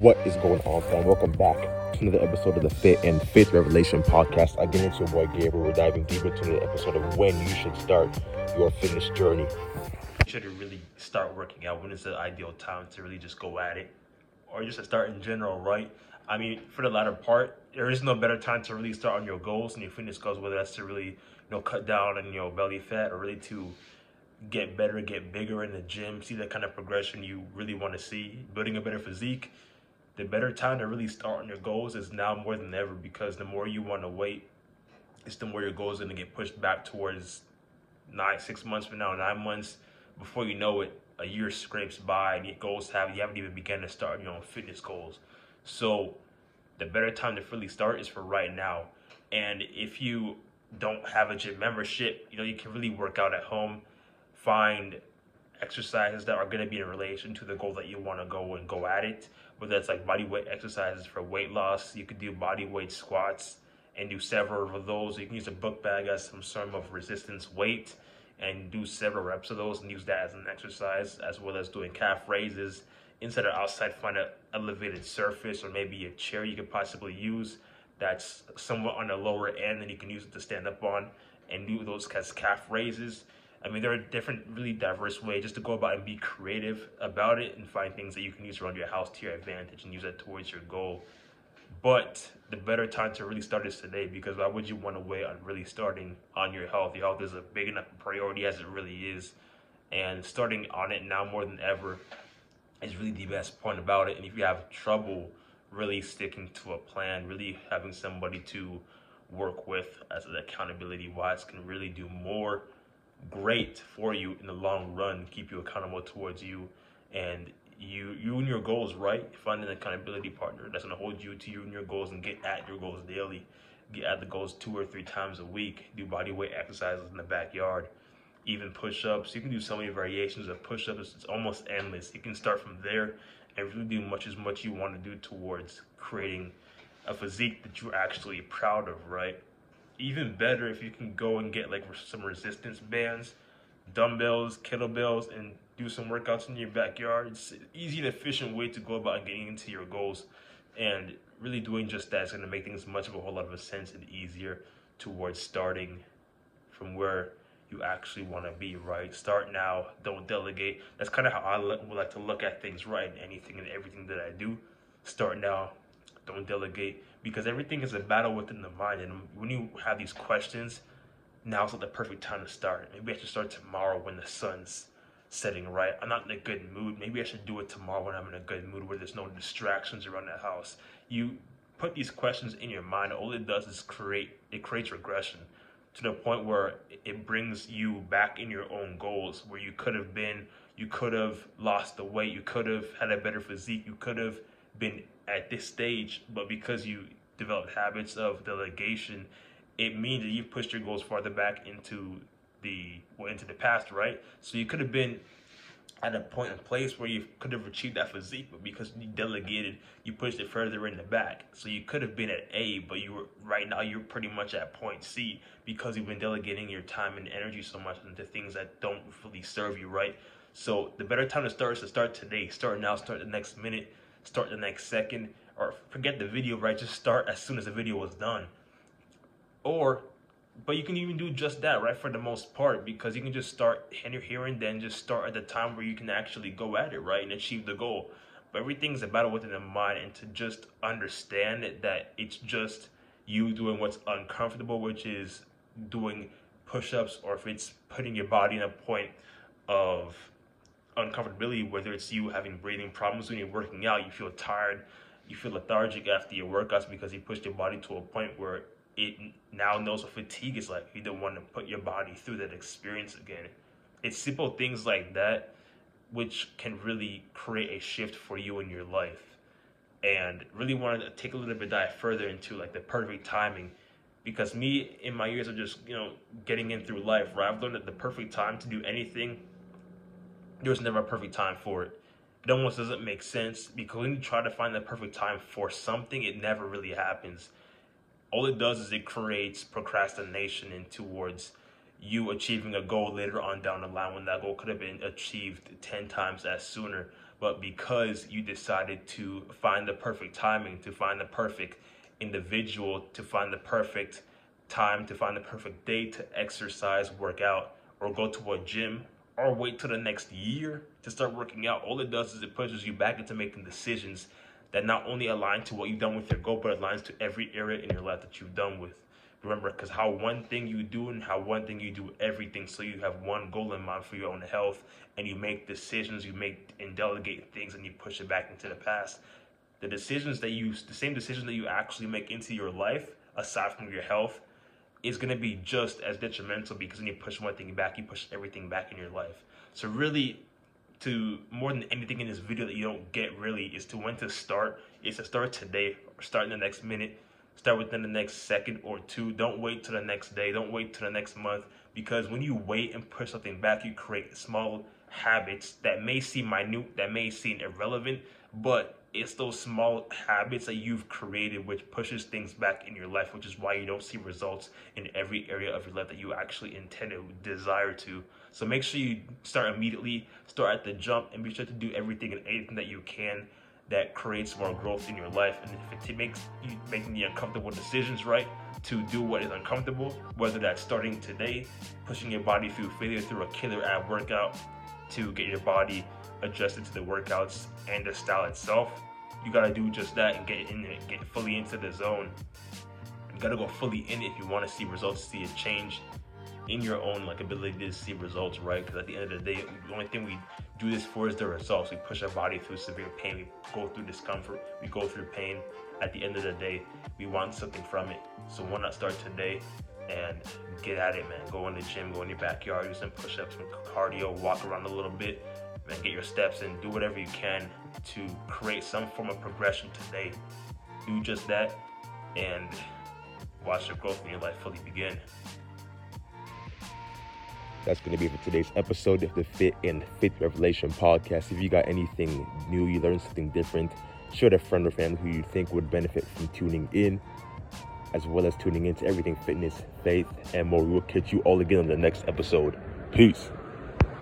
What is going on, fam? Welcome back to another episode of the Fit and Faith Revelation podcast. Again, it's your boy Gabriel. We're diving deeper into the episode of when you should start your fitness journey. should you really start working out? When is the ideal time to really just go at it? Or just to start in general, right? I mean, for the latter part, there is no better time to really start on your goals and your fitness goals, whether that's to really, you know, cut down on your belly fat or really to get better, get bigger in the gym, see that kind of progression you really want to see, building a better physique the better time to really start on your goals is now more than ever because the more you want to wait, it's the more your goals are going to get pushed back towards nine, six months from now, nine months. Before you know it, a year scrapes by and your goals have you haven't even begun to start your own fitness goals. So the better time to really start is for right now. And if you don't have a gym membership, you know, you can really work out at home, find exercises that are going to be in relation to the goal that you want to go and go at it. Whether it's like body weight exercises for weight loss, you could do body weight squats and do several of those. You can use a book bag as some sort of resistance weight and do several reps of those and use that as an exercise, as well as doing calf raises inside or outside. Find an elevated surface or maybe a chair you could possibly use that's somewhat on the lower end and you can use it to stand up on and do those calf raises I mean, there are different, really diverse ways just to go about and be creative about it and find things that you can use around your house to your advantage and use that towards your goal. But the better time to really start is today because why would you want to wait on really starting on your health? Your health is a big enough priority as it really is. And starting on it now more than ever is really the best point about it. And if you have trouble really sticking to a plan, really having somebody to work with as an accountability wise can really do more great for you in the long run, keep you accountable towards you, and you you and your goals right. Find an accountability partner that's gonna hold you to you and your goals and get at your goals daily. Get at the goals two or three times a week. Do body weight exercises in the backyard. Even push-ups. You can do so many variations of push-ups. It's almost endless. You can start from there and really do much as much you want to do towards creating a physique that you're actually proud of, right? Even better if you can go and get like some resistance bands, dumbbells, kettlebells, and do some workouts in your backyard. It's an easy and efficient way to go about getting into your goals. And really doing just that is going to make things much of a whole lot of a sense and easier towards starting from where you actually want to be, right? Start now, don't delegate. That's kind of how I would like to look at things, right? Anything and everything that I do. Start now, don't delegate because everything is a battle within the mind. And when you have these questions, now's not the perfect time to start. Maybe I should start tomorrow when the sun's setting right. I'm not in a good mood. Maybe I should do it tomorrow when I'm in a good mood where there's no distractions around the house. You put these questions in your mind, all it does is create it creates regression to the point where it brings you back in your own goals where you could have been you could have lost the weight you could have had a better physique you could have been at this stage, but because you developed habits of delegation, it means that you've pushed your goals farther back into the well, into the past, right? So you could have been at a point in place where you could have achieved that physique, but because you delegated, you pushed it further in the back. So you could have been at A, but you were right now you're pretty much at point C because you've been delegating your time and energy so much into things that don't really serve you, right? So the better time to start is to start today. Start now, start the next minute start the next second, or forget the video, right? Just start as soon as the video was done. Or, but you can even do just that, right? For the most part, because you can just start here and then just start at the time where you can actually go at it, right? And achieve the goal. But everything's a battle within the mind, and to just understand that it's just you doing what's uncomfortable, which is doing push ups, or if it's putting your body in a point of uncomfortability, whether it's you having breathing problems when you're working out, you feel tired, you feel lethargic after your workouts because you pushed your body to a point where it now knows what fatigue is like. You don't want to put your body through that experience again. It's simple things like that which can really create a shift for you in your life. And really wanted to take a little bit dive further into like the perfect timing because me in my years of just you know getting in through life, right, I've learned that the perfect time to do anything there's never a perfect time for it. It almost doesn't make sense because when you try to find the perfect time for something, it never really happens. All it does is it creates procrastination and towards you achieving a goal later on down the line when that goal could have been achieved 10 times as sooner. but because you decided to find the perfect timing, to find the perfect individual, to find the perfect time, to find the perfect day to exercise, work out, or go to a gym, or wait till the next year to start working out, all it does is it pushes you back into making decisions that not only align to what you've done with your goal, but aligns to every area in your life that you've done with. Remember, because how one thing you do and how one thing you do everything, so you have one goal in mind for your own health, and you make decisions, you make and delegate things, and you push it back into the past. The decisions that you, the same decisions that you actually make into your life, aside from your health, is going to be just as detrimental because when you push one thing back, you push everything back in your life. So really, to more than anything in this video that you don't get really is to when to start. Is to start today or start in the next minute Start within the next second or two. Don't wait till the next day. Don't wait till the next month. Because when you wait and push something back, you create small habits that may seem minute, that may seem irrelevant, but it's those small habits that you've created which pushes things back in your life, which is why you don't see results in every area of your life that you actually intend to desire to. So make sure you start immediately, start at the jump, and be sure to do everything and anything that you can that creates more growth in your life. And if it makes you making the uncomfortable decisions, right, to do what is uncomfortable, whether that's starting today, pushing your body through failure through a killer ab workout to get your body adjusted to the workouts and the style itself, you gotta do just that and get in it, get fully into the zone. You gotta go fully in if you want to see results, see a change in your own like ability to see results, right? Because at the end of the day, the only thing we do this for is the results. We push our body through severe pain. We go through discomfort. We go through pain. At the end of the day, we want something from it. So why not start today and get at it, man? Go in the gym, go in your backyard, do some push-ups, some cardio, walk around a little bit, and get your steps in. Do whatever you can to create some form of progression today. Do just that, and watch your growth in your life fully begin. That's going to be for today's episode of the Fit and Fit Revelation podcast. If you got anything new, you learned something different, share it a friend or family who you think would benefit from tuning in, as well as tuning into everything fitness, faith, and more. We will catch you all again on the next episode. Peace.